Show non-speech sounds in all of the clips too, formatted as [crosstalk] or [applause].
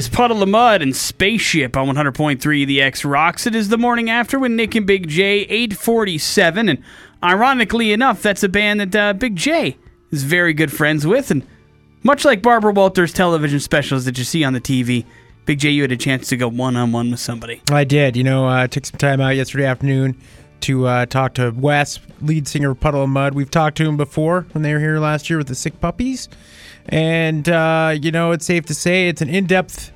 is Puddle of Mudd and Spaceship on 100.3 The X Rocks. It is the morning after with Nick and Big J, 847. And ironically enough, that's a band that uh, Big J is very good friends with. And much like Barbara Walters' television specials that you see on the TV, Big J, you had a chance to go one on one with somebody. I did. You know, I uh, took some time out yesterday afternoon to uh, talk to Wes, lead singer of Puddle of Mudd. We've talked to him before when they were here last year with the Sick Puppies. And, uh, you know, it's safe to say it's an in depth.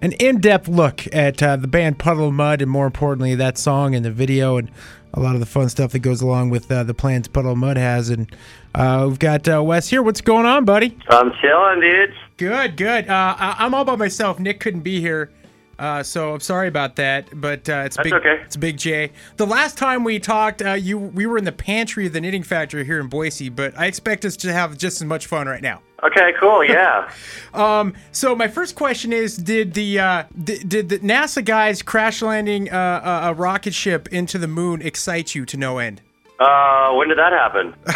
An in-depth look at uh, the band Puddle of Mudd, and more importantly, that song and the video, and a lot of the fun stuff that goes along with uh, the plans Puddle of Mudd has. And uh, we've got uh, Wes here. What's going on, buddy? I'm chilling, dude. Good, good. Uh, I- I'm all by myself. Nick couldn't be here, uh, so I'm sorry about that. But uh, it's That's big. okay. It's Big J. The last time we talked, uh, you we were in the pantry of the Knitting Factory here in Boise, but I expect us to have just as much fun right now. Okay, cool. Yeah. [laughs] Um, so my first question is: Did the uh, did, did the NASA guys crash landing uh, a, a rocket ship into the moon excite you to no end? uh, when did that happen? [laughs]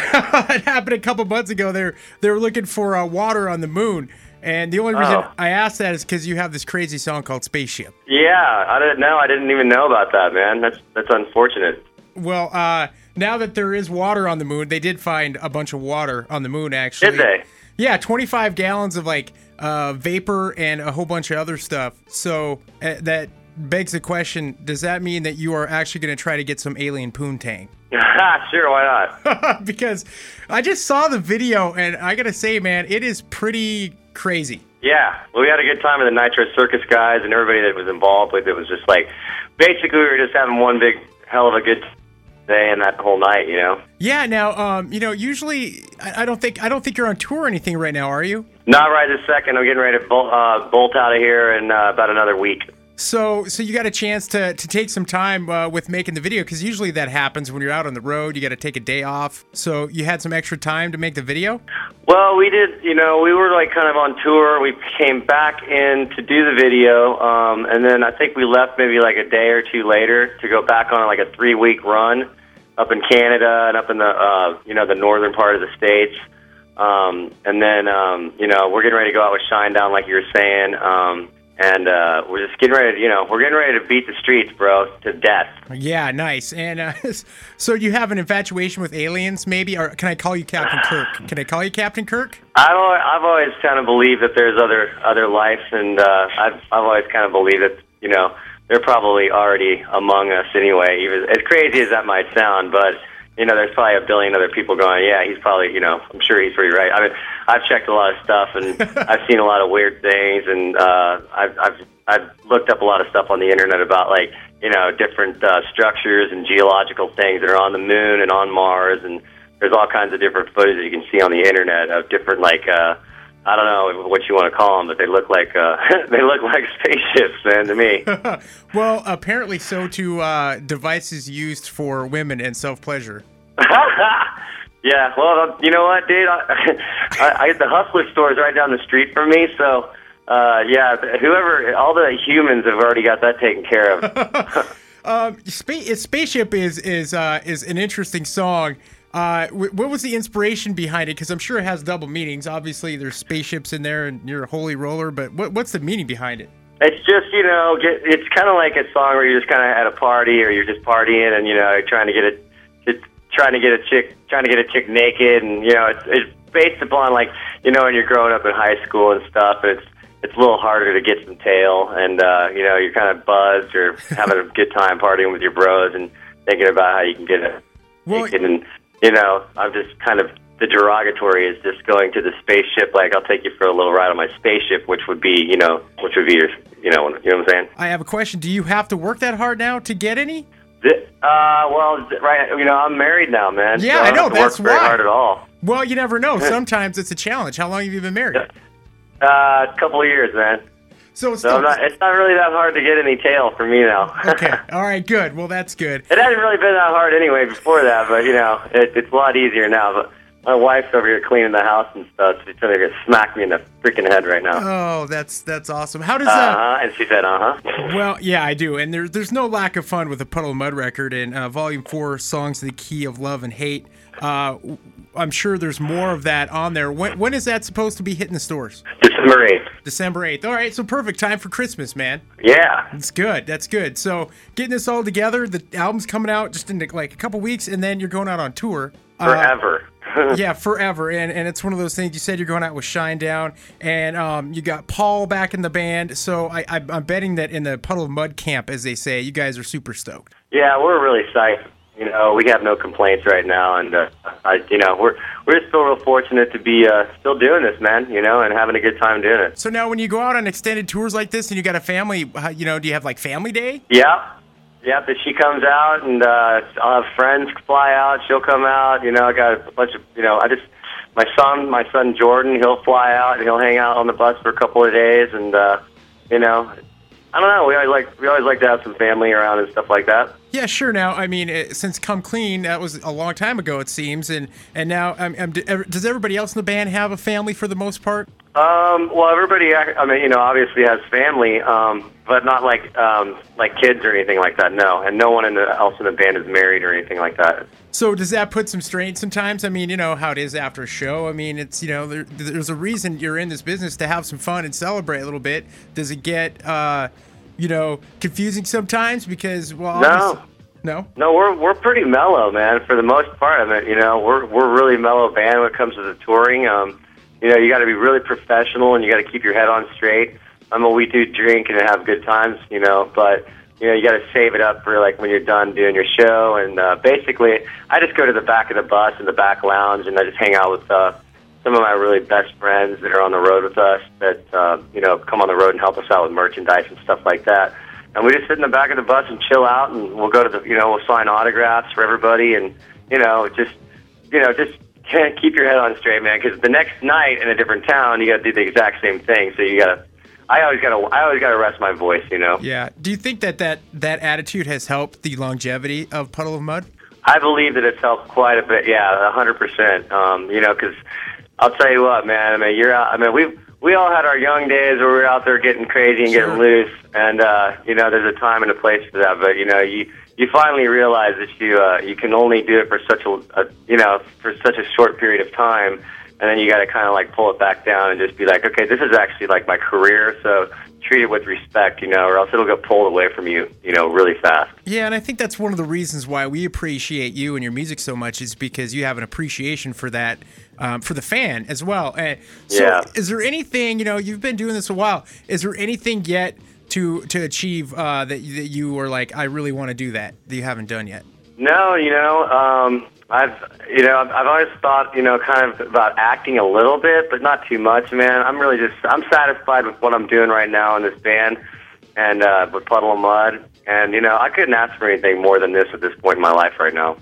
it happened a couple months ago. They're they were looking for uh, water on the moon, and the only reason Oh. I asked that is because you have this crazy song called Spaceship. Yeah, I didn't know. I didn't even know about that, man. That's that's unfortunate. Well, uh, now that there is water on the moon, they did find a bunch of water on the moon. Actually, Did they? Yeah, 25 gallons of like uh, vapor and a whole bunch of other stuff. So uh, that begs the question: Does that mean that you are actually going to try to get some alien poontang? Yeah, [laughs] sure, why not? [laughs] because I just saw the video, and I gotta say, man, it is pretty crazy. Yeah. Well, we had a good time with the Nitro Circus guys and everybody that was involved with it. Was just like, basically, we were just having one big hell of a good day and that whole night. You know. Yeah. Now, um, you know, usually I, I don't think I don't think you're on tour or anything right now, are you? Not right this second. I'm getting ready to bolt, uh, bolt out of here in uh, about another week. So, so you got a chance to to take some time uh, with making the video because usually that happens when you're out on the road. You got to take a day off. So you had some extra time to make the video. Well, we did. You know, we were like kind of on tour. We came back in to do the video, um, and then I think we left maybe like a day or two later to go back on like a three week run up in Canada and up in the uh, you know the northern part of the states. Um, and then um, you know we're getting ready to go out with Shinedown, like you were saying. Um, and uh, we're just getting ready to, you know, we're getting ready to beat the streets, bro, to death. Yeah, nice. And uh, [laughs] so you have an infatuation with aliens, maybe, or can I call you Captain [sighs] Kirk? Can I call you Captain Kirk? I've always, I've always kind of believed that there's other other life, and uh, I've I've always kind of believed that you know they're probably already among us anyway. Even as crazy as that might sound, but you know there's probably a billion other people going, yeah, he's probably you know I'm sure he's pretty right. I mean I've checked a lot of stuff and [laughs] I've seen a lot of weird things, and uh, I've I've I've looked up a lot of stuff on the internet about like you know different uh, structures and geological things that are on the moon and on Mars and there's all kinds of different footage that you can see on the internet of different like uh I don't know what you want to call them, but they look like uh [laughs] they look like spaceships, man, to me. [laughs] well, apparently so to uh, devices used for women and self pleasure. [laughs] yeah, well, you know what, dude? I, I, I the Hustler stores right down the street from me, so uh yeah, whoever, all the humans have already got that taken care of. Um, Spa- Spaceship is is uh, is an interesting song. Uh, wh- what was the inspiration behind it? Because I'm sure it has double meanings. Obviously, there's spaceships in there, and you're a holy roller. But what, what's the meaning behind it? It's just you know, get, it's kind of like a song where you're just kind of at a party or you're just partying and you know you're trying to get it, it's trying to get a chick, trying to get a chick naked, and you know it's it's based upon like you know when you're growing up in high school and stuff. It's it's a little harder to get some tail, and uh, you know you're kind of buzzed or [laughs] having a good time partying with your bros and thinking about how you can get it Well, naked, and you know I'm just kind of the derogatory is just going to the spaceship. Like I'll take you for a little ride on my spaceship, which would be you know which would be your you know you know what I'm saying. I have a question. Do you have to work that hard now to get any? Uh, well, right, you know, I'm married now, man. Yeah, so I don't know, that's work very why. hard at all. Well, you never know. [laughs] Sometimes it's a challenge. How long have you been married? Uh, a couple of years, man. So it's still I'm not, it's not really that hard to get any tail for me now. okay. [laughs] All right, good. Well, that's good. it hasn't really been that hard anyway before that, but you know, it, it's a lot easier now. But my wife's over here cleaning the house and stuff. She's trying to smack me in the freaking head right now. Oh, that's that's awesome. How does Uh that? huh. And she said, uh huh. Well, yeah, I do, and there's there's no lack of fun with the Puddle of Mudd record and uh, Volume Four, songs in the key of love and hate. Uh, I'm sure there's more of that on there. When, when is that supposed to be hitting the stores? December 8th. December 8th. All right, so perfect time for Christmas, man. Yeah. That's good. That's good. So getting this all together, the album's coming out just in like a couple weeks, and then you're going out on tour. Uh, Forever. [laughs] yeah, forever. And and it's one of those things. You said you're going out with Shinedown, and um, you got Paul back in the band. So I, I I'm betting that in the Puddle of Mudd camp, as they say, you guys are super stoked. yeah, we're really psyched. You know, we have no complaints right now, and uh, I, you know, we're we're still real fortunate to be uh, still doing this, man. You know, and having a good time doing it. So now, when you go out on extended tours like this, and you got a family, you know, do you have like family day? Yeah. Yeah, but she comes out, and uh, I'll have friends fly out. She'll come out. You know, I got a bunch of, you know, I just, my son, my son Jordan, he'll fly out and he'll hang out on the bus for a couple of days, and uh, you know, I don't know. We always like, we always like to have some family around and stuff like that. Yeah, sure. Now, I mean, uh, since "Come Clean," that was a long time ago, it seems, and and now, um, um, does everybody else in the band have a family for the most part? Um, well, everybody, I mean, you know, obviously has family, um, but not like um, like kids or anything like that. No, and no one in the, else in the band is married or anything like that. So does that put some strain sometimes? I mean, you know how it is after a show. I mean, it's you know there, there's a reason you're in this business to have some fun and celebrate a little bit. Does it get uh, you know confusing sometimes because well No. no No, we're we're pretty mellow, man. For the most part of it, you know, we're we're really mellow band when it comes to the touring. Um, you know, you got to be really professional and you got to keep your head on straight. I mean, we do drink and have good times, you know, but you know, you got to save it up for like when you're done doing your show. And uh, basically, I just go to the back of the bus in the back lounge and I just hang out with uh, some of my really best friends that are on the road with us that uh, you know come on the road and help us out with merchandise and stuff like that. And we just sit in the back of the bus and chill out, and we'll go to the you know we'll sign autographs for everybody, and you know just you know just can't keep your head on straight, man. Because the next night in a different town, you got to do the exact same thing. So you got to. I always got to. I always got to rest my voice, you know. yeah. Do you think that that that attitude has helped the longevity of Puddle of Mudd? I believe that it's helped quite a bit. Yeah, a hundred percent. Um, you know, because I'll tell you what, man. I mean, you're out. I mean, we we all had our young days where we were out there getting crazy and Sure. getting loose, and uh, you know, there's a time and a place for that. But you know, you you finally realize that you uh, you can only do it for such a, a you know for such a short period of time, and then you got to kind of like pull it back down and just be like, okay, this is actually like my career, so treat it with respect, you know, or else it'll get pulled away from you, you know, really fast. Yeah, and I think that's one of the reasons why we appreciate you and your music so much is because you have an appreciation for that, um, for the fan as well. And so, Yeah. is there anything you know? You've been doing this a while. Is there anything yet to to achieve uh, that you- that you were like, I really want to do that that you haven't done yet? No, you know, um, I've you know I've, always thought you know kind of about acting a little bit, but not too much, man. I'm really just I'm satisfied with what I'm doing right now in this band and uh, with Puddle of Mudd, and you know I couldn't ask for anything more than this at this point in my life right now.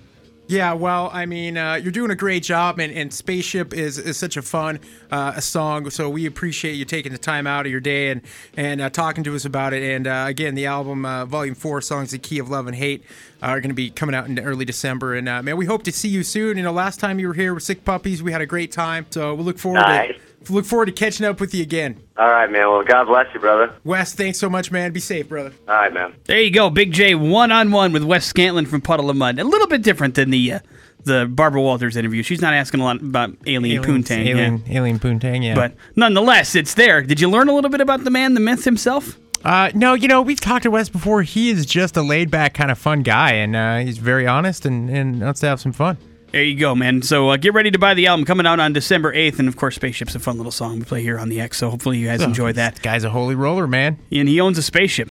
Yeah, well, I mean, uh, you're doing a great job, and, and Spaceship is, is such a fun uh, a song. So we appreciate you taking the time out of your day and and uh, talking to us about it. And uh, again, the album uh, Volume Four, songs "The Key of Love and Hate," are going to be coming out in early December. And uh, man, we hope to see you soon. You know, last time you were here with Sick Puppies, we had a great time. So we look forward Nice. to look forward to catching up with you again. All right, man. Well, God bless you, brother. Wes, thanks so much, man. Be safe, brother. All right, man. There you go, Big J one on one with Wes Scantlin from Puddle of Mudd. A little bit different than the uh, the Barbara Walters interview. She's not asking a lot about alien poontang, yeah. alien, alien poontang, yeah. but nonetheless, it's there. Did you learn a little bit about the man, the myth himself? Uh, no, you know, we've talked to Wes before. He is just a laid back kind of fun guy, and uh, he's very honest and, and wants to have some fun. There you go, man. So uh, get ready to buy the album coming out on December 8th. And of course, Spaceship's a fun little song we play here on the X. So hopefully you guys enjoy that. Guy's a holy roller, man. And he owns a spaceship.